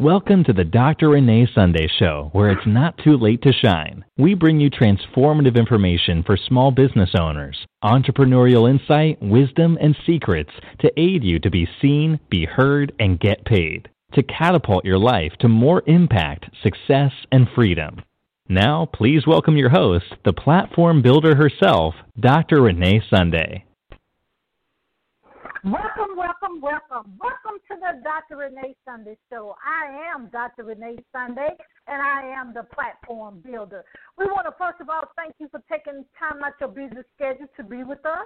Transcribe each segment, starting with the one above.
Welcome to the Dr. Renee Sunday Show, where it's not too late to shine. We bring you transformative information for small business owners, entrepreneurial insight, wisdom, and secrets to aid you to be seen, be heard, and get paid, to catapult your life to more impact, success, and freedom. Now, please welcome your host, the platform builder herself, Dr. Renee Sunday. Welcome, welcome, welcome. Welcome to the Dr. Renee Sunday Show. I am Dr. Renee Sunday, and I am the platform builder. We want to, first of all, thank you for taking time out your busy schedule to be with us.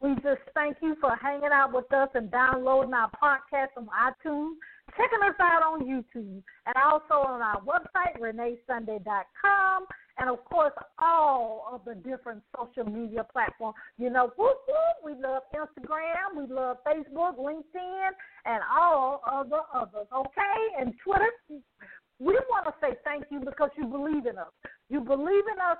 We just thank you for hanging out with us and downloading our podcast on iTunes, checking us out on YouTube, and also on our website, reneesunday.com, and of course, all of the different social media platforms. You know, whoop, whoop, we love Instagram, we love Facebook, LinkedIn, and all of the others, okay? And Twitter. We want to say thank you because you believe in us. You believe in us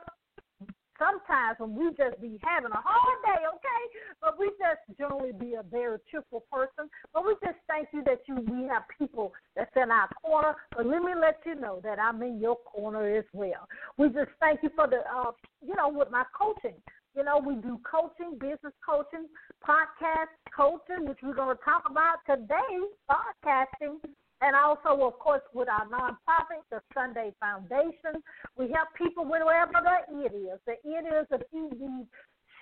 sometimes when we just be having a hard day, okay? But we just generally be a very cheerful person. But we just thank you that you we have people that's in our corner. But let me let you know that I'm in your corner as well. We just thank you for the uh you know, with my coaching. You know, we do coaching, business coaching, podcast coaching, which we're going to talk about today, podcasting and also, of course, with our nonprofit, the Sunday Foundation, we help people with whatever the it is. The it is you need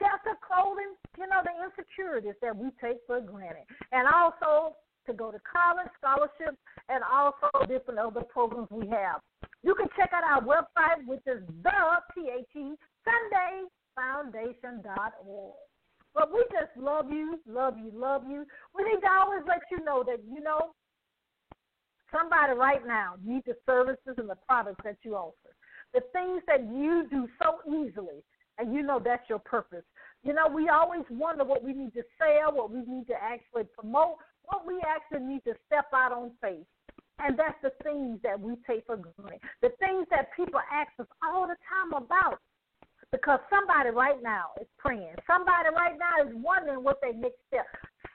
shelter, clothing, you know, the insecurities that we take for granted. And also to go to college, scholarships, and also different other programs we have. You can check out our website, which is the T-H-E, Sunday. But we just love you, love you, love you. We need to always let you know that, you know, Somebody right now needs the services and the products that you offer. The things that you do so easily, and you know that's your purpose. You know, we always wonder what we need to sell, what we need to actually promote, what we actually need to step out on faith. And that's the things that we take for granted. The things that people ask us all the time about. Because somebody right now is praying. Somebody right now is wondering what they next step.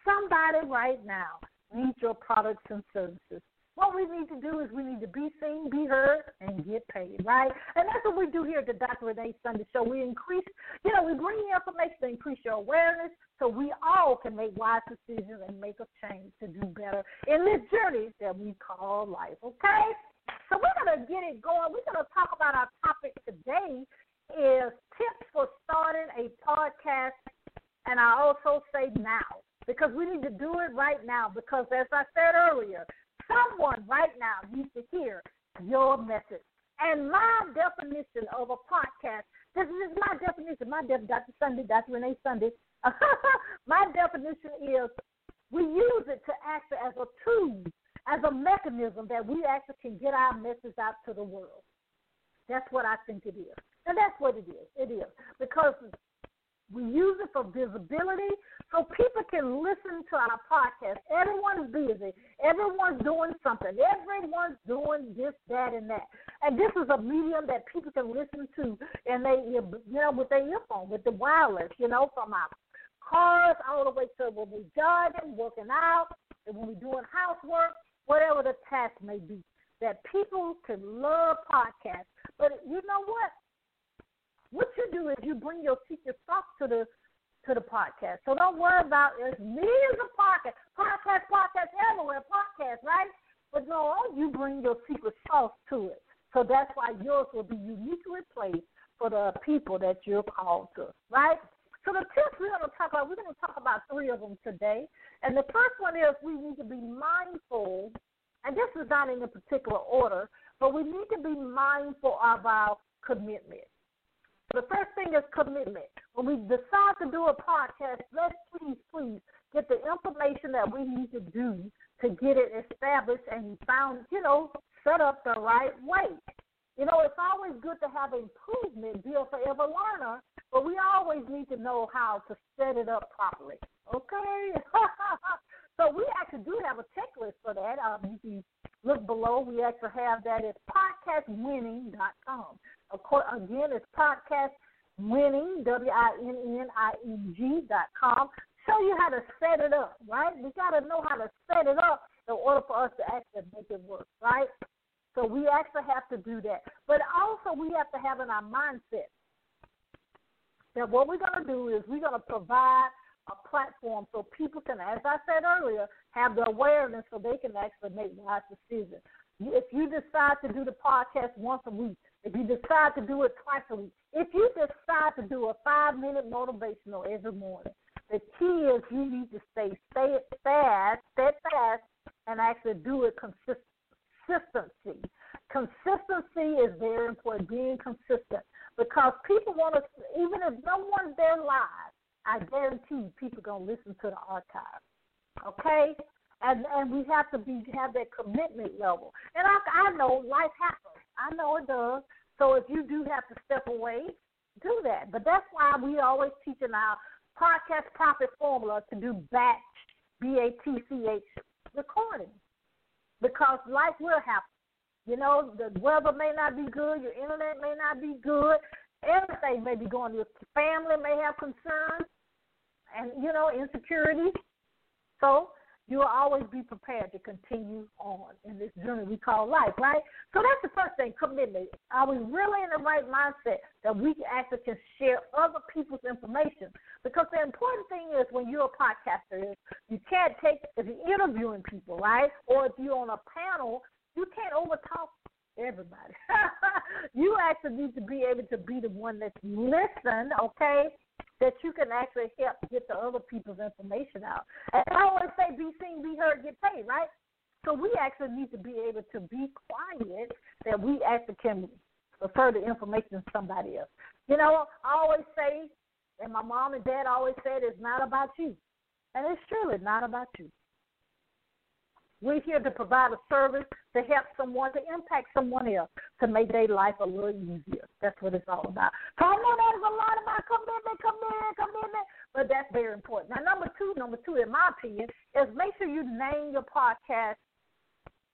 Somebody right now needs your products and services. What we need to do is we need to be seen, be heard, and get paid, right? And that's what we do here at the Dr. Renee Sunday Show. We increase, you know, we bring you information to increase your awareness so we all can make wise decisions and make a change to do better in this journey that we call life, okay? So we're going to get it going. We're going to talk about our topic today is tips for starting a podcast. And I also say now because we need to do it right now because as I said earlier, someone right now needs to hear your message. And my definition of a podcast, this is my definition, my definition, Dr. Sunday, Dr. Renee Sunday. my definition is we use it to act as a tool, as a mechanism that we actually can get our message out to the world. That's what I think it is. And that's what it is. It is. Because we use it for visibility so people can listen to our podcast. Everyone's busy. Everyone's doing something. Everyone's doing this, that, and that. And this is a medium that people can listen to, and they, you know, with their earphone, with the wireless, you know, from our cars all the way to when we're jogging, working out, and when we're doing housework, whatever the task may be. That people can love podcasts. But you know what? What you do is you bring your secret sauce to the to the podcast. So don't worry about there's millions of podcasts, podcast, podcast everywhere, podcast, right? But no, you bring your secret sauce to it. So that's why yours will be uniquely placed for the people that you're called to, right? So the tips we're going to talk about, we're going to talk about three of them today. And the first one is we need to be mindful, and this is not in a particular order, but we need to be mindful of our commitment. The first thing is commitment. When we decide to do a podcast, let's please, please get the information that we need to do to get it established and found, you know, set up the right way. You know, it's always good to have improvement, be a forever learner, but we always need to know how to set it up properly. Okay? so we actually do have a checklist for that. Um, you can look below. We actually have that at podcastwinning.com. Of course, again, it's podcast winning, W I N N I E G dot com. Show you how to set it up, right? We got to know how to set it up in order for us to actually make it work, right? So we actually have to do that. But also we have to have in our mindset that what we're going to do is we're going to provide a platform so people can, as I said earlier, have the awareness so they can actually make wise decisions. If you decide to do the podcast once a week, if you decide to do it twice a week, if you decide to do a five minute motivational every morning, the key is you need to stay stay fast, steadfast, and actually do it consistency. Consistency is very important. Being consistent because people want to, even if no one's there live, I guarantee people gonna listen to the archive. Okay, and and we have to be have that commitment level. And I I know life happens. I know it does. So if you do have to step away, do that. But that's why we always teach in our podcast profit formula to do batch B A T C H recording because life will happen. You know, the weather may not be good, your internet may not be good, everything may be going. Your family may have concerns, and you know insecurity. So you will always be prepared to continue on in this journey we call life, right? So that's the first thing, commitment. Are we really in the right mindset that we actually can share other people's information? Because the important thing is when you're a podcaster is you can't take if you're interviewing people, right? Or if you're on a panel, you can't overtalk everybody. you actually need to be able to be the one that's listen, okay? That you can actually help get the other people's information out. And I always say, be seen, be heard, get paid, right? So we actually need to be able to be quiet that we actually can refer the information to somebody else. You know, I always say, and my mom and dad always said, it's not about you. And it's truly not about you. We're here to provide a service to help someone, to impact someone else, to make their life a little easier. That's what it's all about. So I know there's a lot about commitment, commitment, commitment, but that's very important. Now, number two, number two, in my opinion, is make sure you name your podcast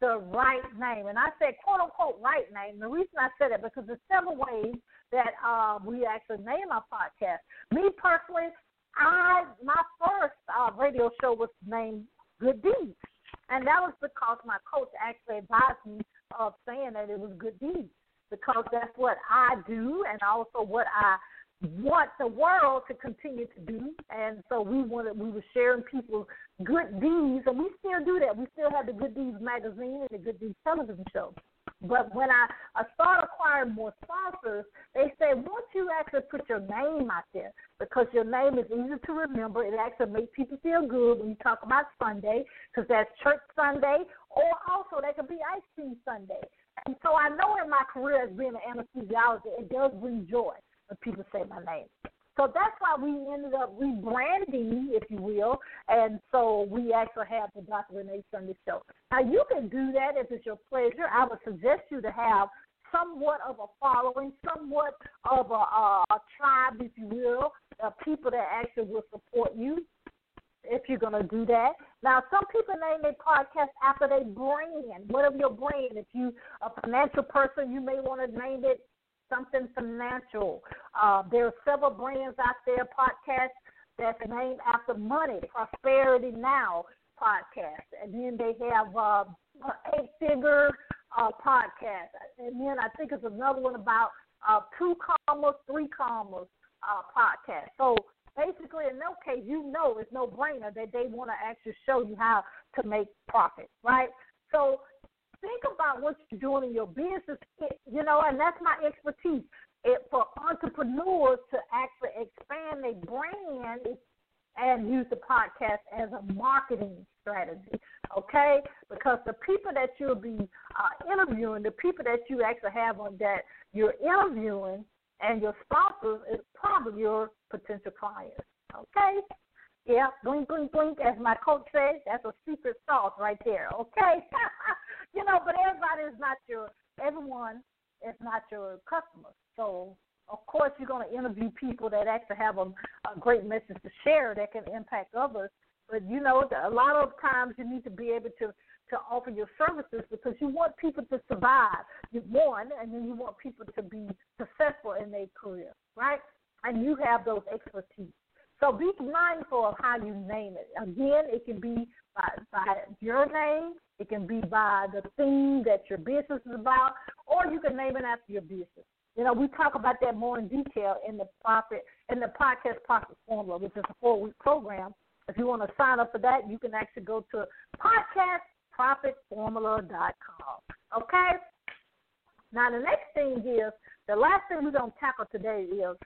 the right name. And I said quote unquote right name. The reason I said it because there's several ways that uh, we actually name our podcast. Me personally, I my first uh, radio show was named Good Deeds. And that was because my coach actually advised me of saying that it was good deeds because that's what I do and also what I want the world to continue to do. And so we wanted we were sharing people's good deeds and we still do that. We still have the Good Deeds magazine and the Good Deeds television show. But when I, I started acquiring more sponsors, they said once you actually put your name out there, because your name is easy to remember, it actually makes people feel good when you talk about Sunday, because that's Church Sunday, or also that could be Ice Cream Sundae. And so I know in my career as being an anesthesiologist, it does bring joy when people say my name. So that's why we ended up rebranding, if you will, and so we actually have the Dr. Renee Sunday Show. Now you can do that if it's your pleasure. I would suggest you to have somewhat of a following, somewhat of a, a, a tribe, if you will, people that actually will support you if you're going to do that. Now, some people name their podcast after their brand, whatever your brand. If you a financial person, you may want to name it something financial. Uh, there are several brands out there, podcasts that's named after money, Prosperity Now podcast, and then they have uh, eight figure uh, podcast, and then I think it's another one about uh, two commas, three commas uh, podcast. So basically, in no case, you know it's no brainer that they want to actually show you how to make profit, right? So think about what you're doing in your business, you know, and that's my expertise. It, for entrepreneurs to actually expand their brand and use the podcast as a marketing strategy, okay? Because the people that you'll be uh, interviewing, the people that you actually have on that you're interviewing, and your sponsors is probably your potential clients, okay? Yeah, blink, blink, blink, as my coach says, that's a secret sauce right there, okay? you know, but everybody is not your, everyone is not your customer. So, of course, you're going to interview people that actually have a, a great message to share that can impact others. But, you know, a lot of times you need to be able to to offer your services because you want people to survive. You one, and then you want people to be successful in their career, right? And you have those expertise. So be mindful of how you name it. Again, it can be by, by your name. It can be by the theme that your business is about, or you can name it after your business. You know, we talk about that more in detail in the profit in the podcast profit formula, which is a four week program. If you want to sign up for that, you can actually go to podcastprofitformula.com. Okay. Now the next thing is the last thing we're gonna tackle today is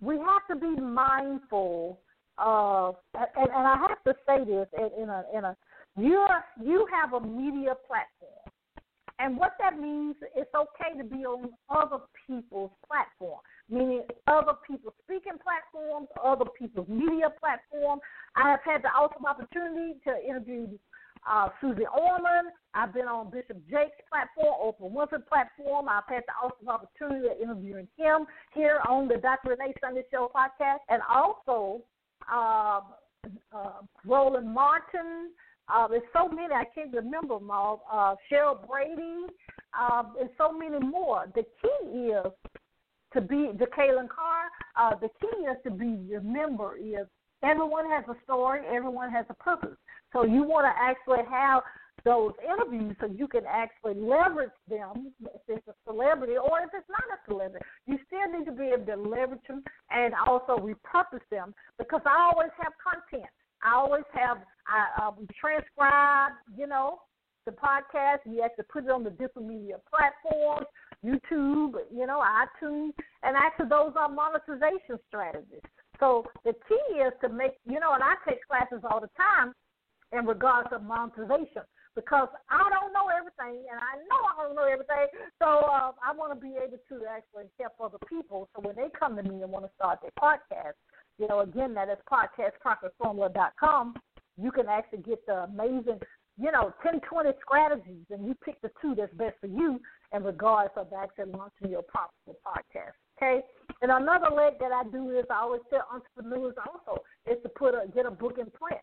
we have to be mindful of, and, and I have to say this in, in a in a you you have a media platform, and what that means it's okay to be on other people's platform, meaning other people's speaking platforms, other people's media platform. I have had the awesome opportunity to interview uh, Suze Orman. I've been on Bishop Jakes' platform, Oprah Winfrey platform. I've had the awesome opportunity of interviewing him here on the Dr. Renee Sunday Show podcast, and also uh, uh, Roland Martin. Uh, there's so many I can't remember them all. Uh, Sheryl Brady, uh, and so many more. The key is to be the Kaylin Carr. Uh, the key is to be remember is everyone has a story, everyone has a purpose. So you want to actually have those interviews so you can actually leverage them if it's a celebrity or if it's not a celebrity. You still need to be able to leverage them and also repurpose them because I always have content. I always have I um, transcribe, you know, the podcast. You have to put it on the different media platforms, YouTube, you know, iTunes, and actually those are monetization strategies. So the key is to make, you know, and I take classes all the time in regards to monetization because I don't know everything and I know I don't know everything. So uh, I want to be able to actually help other people. So when they come to me and want to start their podcast, you know, again, that is podcastprofitformula.com. You can actually get the amazing, you know, 10, 20 strategies, and you pick the two that's best for you in regards of actually launching your profitable podcast. Okay, and another leg that I do is I always tell entrepreneurs also is to put a get a book in print.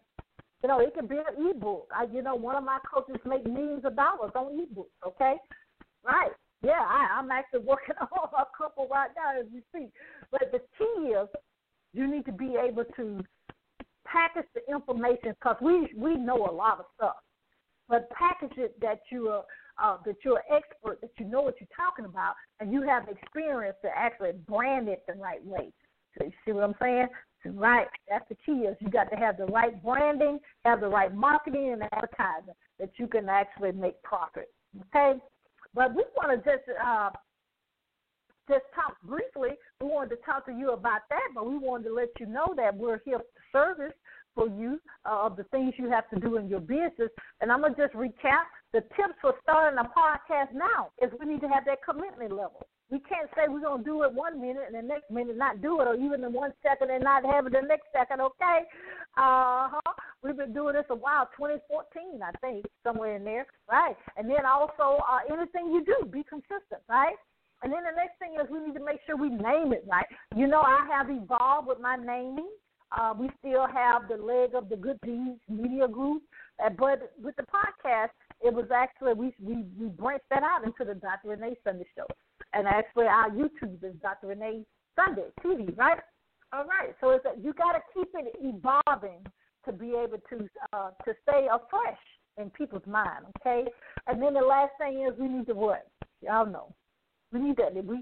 You know, it can be an ebook. I, you know, one of my coaches make millions of dollars on ebooks. Okay, right? Yeah, I, I'm actually working on a couple right now as we speak. But the key is you need to be able to package the information because we we know a lot of stuff, but package it that you are uh, that you're an expert, that you know what you're talking about, and you have experience to actually brand it the right way. So you see what I'm saying? Right. That's the key is you got to have the right branding, have the right marketing and advertising that you can actually make profit. Okay? But we want to just uh, just talk briefly. We wanted to talk to you about that, but we wanted to let you know that we're here to service for you uh, of the things you have to do in your business. And I'm gonna just recap the tips for starting a podcast now is we need to have that commitment level. We can't say we're gonna do it one minute and the next minute not do it, or even in one second and not have it the next second. Okay, uh huh. We've been doing this a while, 2014, I think, somewhere in there, right? And then also, uh, anything you do, be consistent, right? And then the next thing is we need to make sure we name it right. You know, I have evolved with my naming. Uh, we still have the leg of the Good Deeds Media Group, uh, but with the podcast, it was actually we we we branched that out into the Dr. Renee Sunday Show and actually our YouTube is Dr. Renee Sunday TV, right? All right, so it's a, you got to keep it evolving to be able to uh, to stay afresh in people's mind, okay? And then the last thing is we need to what? Y'all know, we need to we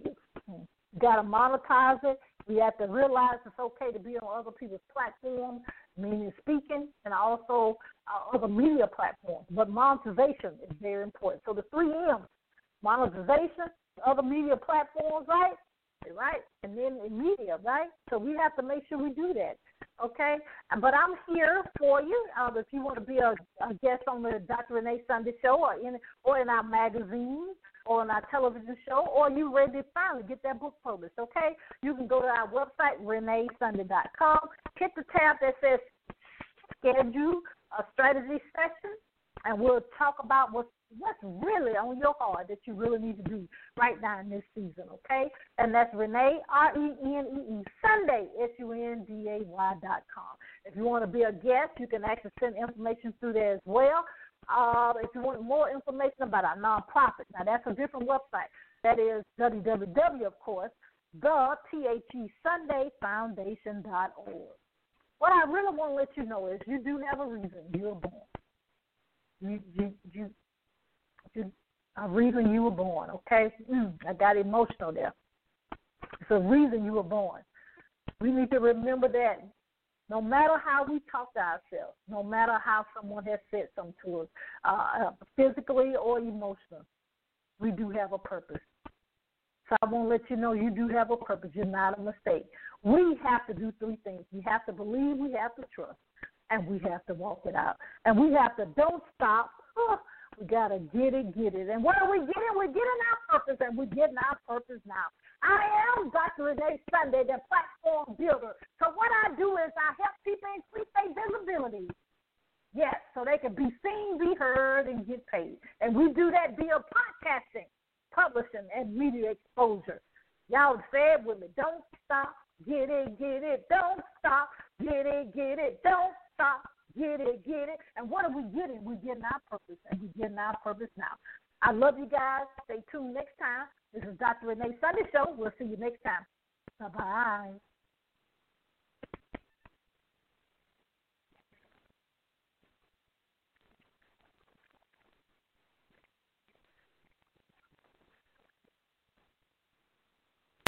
got to monetize it. We have to realize it's okay to be on other people's platforms, meaning speaking, and also uh, other media platforms. But monetization is very important. So the three M's: monetization, other media platforms, right? Right, and then in media, right? So we have to make sure we do that, okay? But I'm here for you. Uh, if you want to be a, a guest on the Dr. Renee Sunday Show, or in or in our magazine, or on our television show, or you ready to finally get that book published, okay? You can go to our website, reneesunday.com, hit the tab that says schedule a strategy session, and we'll talk about what's what's really on your heart that you really need to do right now in this season, okay? And that's Renee, R E N E E, Sunday, S U N D A Y dot com. If you want to be a guest, you can actually send information through there as well. Uh, if you want more information about our nonprofit, now that's a different website. That is www, of course, the T H E Sunday Foundation dot org. what I really want to let you know is you do have a reason you're born. You, you, you, you a reason you were born. Okay, mm, I got emotional there. It's a reason you were born. We need to remember that no matter how we talk to ourselves, no matter how someone has said something to us, uh, physically or emotionally, we do have a purpose. So I want to let you know you do have a purpose. You're not a mistake. We have to do three things. We have to believe, we have to trust, and we have to walk it out. And we have to don't stop. We gotta get it, get it. And what are we getting? We're getting our purpose, and we're getting our purpose now. I am Dr. Renee Sunday, the platform builder. So what I do is I help people increase their visibility. Yes, so they can be seen, be heard, and get paid. And we do that via podcasting, publishing, and media exposure. Y'all say it with me. Don't stop Get it, get it, don't stop. Get it, get it, don't stop. Get it, get it. And what are we getting? We're getting our purpose, and we're getting our purpose now. I love you guys. Stay tuned next time. This is Dr. Renee Sunday Show. We'll see you next time. Bye bye.